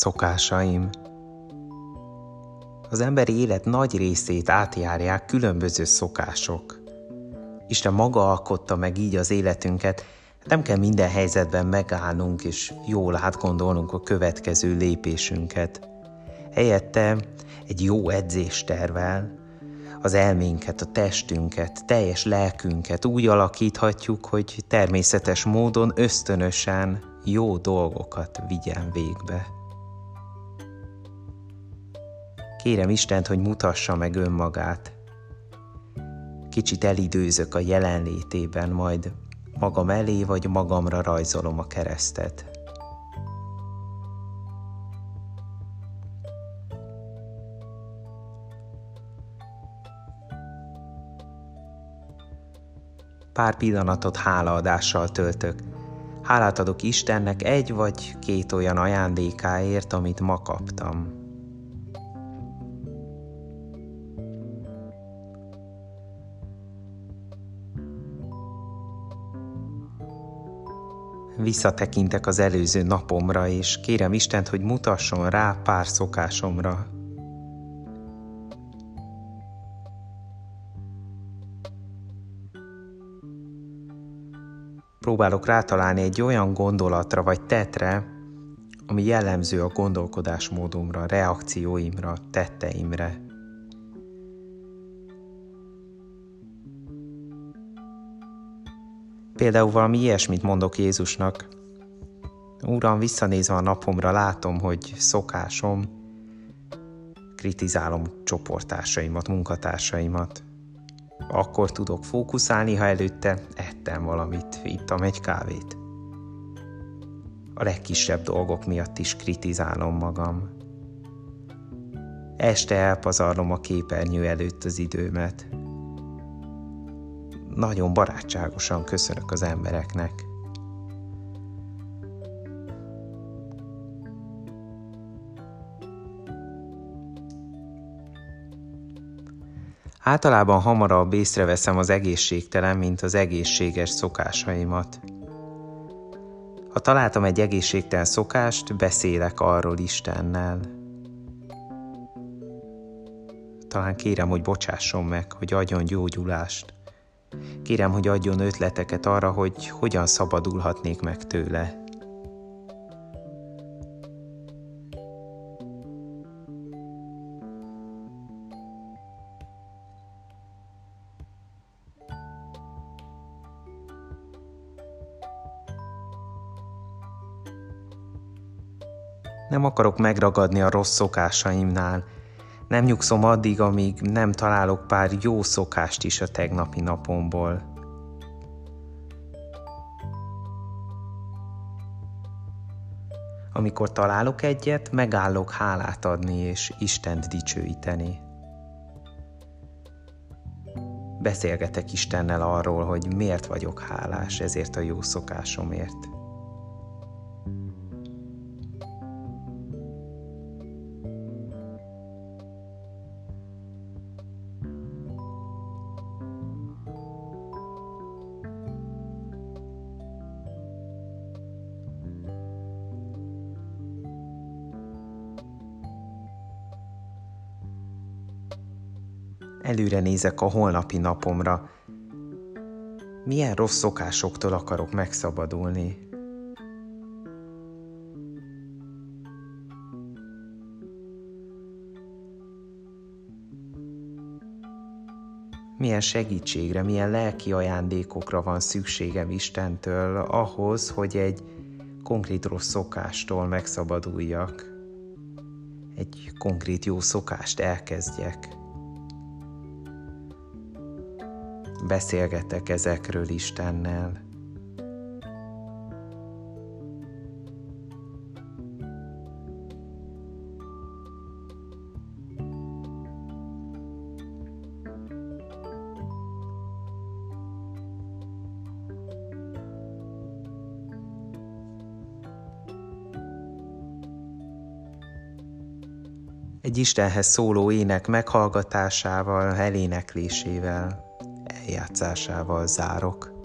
szokásaim. Az emberi élet nagy részét átjárják különböző szokások. Isten maga alkotta meg így az életünket, nem kell minden helyzetben megállnunk és jól átgondolnunk a következő lépésünket. Helyette egy jó edzéstervel az elménket, a testünket, teljes lelkünket úgy alakíthatjuk, hogy természetes módon, ösztönösen jó dolgokat vigyen végbe. Kérem Istent, hogy mutassa meg önmagát. Kicsit elidőzök a jelenlétében, majd magam elé vagy magamra rajzolom a keresztet. Pár pillanatot hálaadással töltök. Hálát adok Istennek egy vagy két olyan ajándékáért, amit ma kaptam. Visszatekintek az előző napomra, és kérem Istent, hogy mutasson rá pár szokásomra. Próbálok rátalálni egy olyan gondolatra vagy tetre, ami jellemző a gondolkodásmódomra, reakcióimra, tetteimre. Például valami ilyesmit mondok Jézusnak. Uram, visszanézve a napomra látom, hogy szokásom, kritizálom csoportársaimat, munkatársaimat. Akkor tudok fókuszálni, ha előtte ettem valamit, ittam egy kávét. A legkisebb dolgok miatt is kritizálom magam. Este elpazarlom a képernyő előtt az időmet nagyon barátságosan köszönök az embereknek. Általában hamarabb észreveszem az egészségtelen, mint az egészséges szokásaimat. Ha találtam egy egészségtelen szokást, beszélek arról Istennel. Talán kérem, hogy bocsásson meg, hogy adjon gyógyulást. Kérem, hogy adjon ötleteket arra, hogy hogyan szabadulhatnék meg tőle. Nem akarok megragadni a rossz szokásaimnál, nem nyugszom addig, amíg nem találok pár jó szokást is a tegnapi napomból. Amikor találok egyet, megállok hálát adni és Istent dicsőíteni. Beszélgetek Istennel arról, hogy miért vagyok hálás ezért a jó szokásomért. Előre nézek a holnapi napomra. Milyen rossz szokásoktól akarok megszabadulni? milyen segítségre, milyen lelki ajándékokra van szükségem Istentől ahhoz, hogy egy konkrét rossz szokástól megszabaduljak, egy konkrét jó szokást elkezdjek. Beszélgetek ezekről Istennel. egy Istenhez szóló ének meghallgatásával, eléneklésével eljátszásával zárok.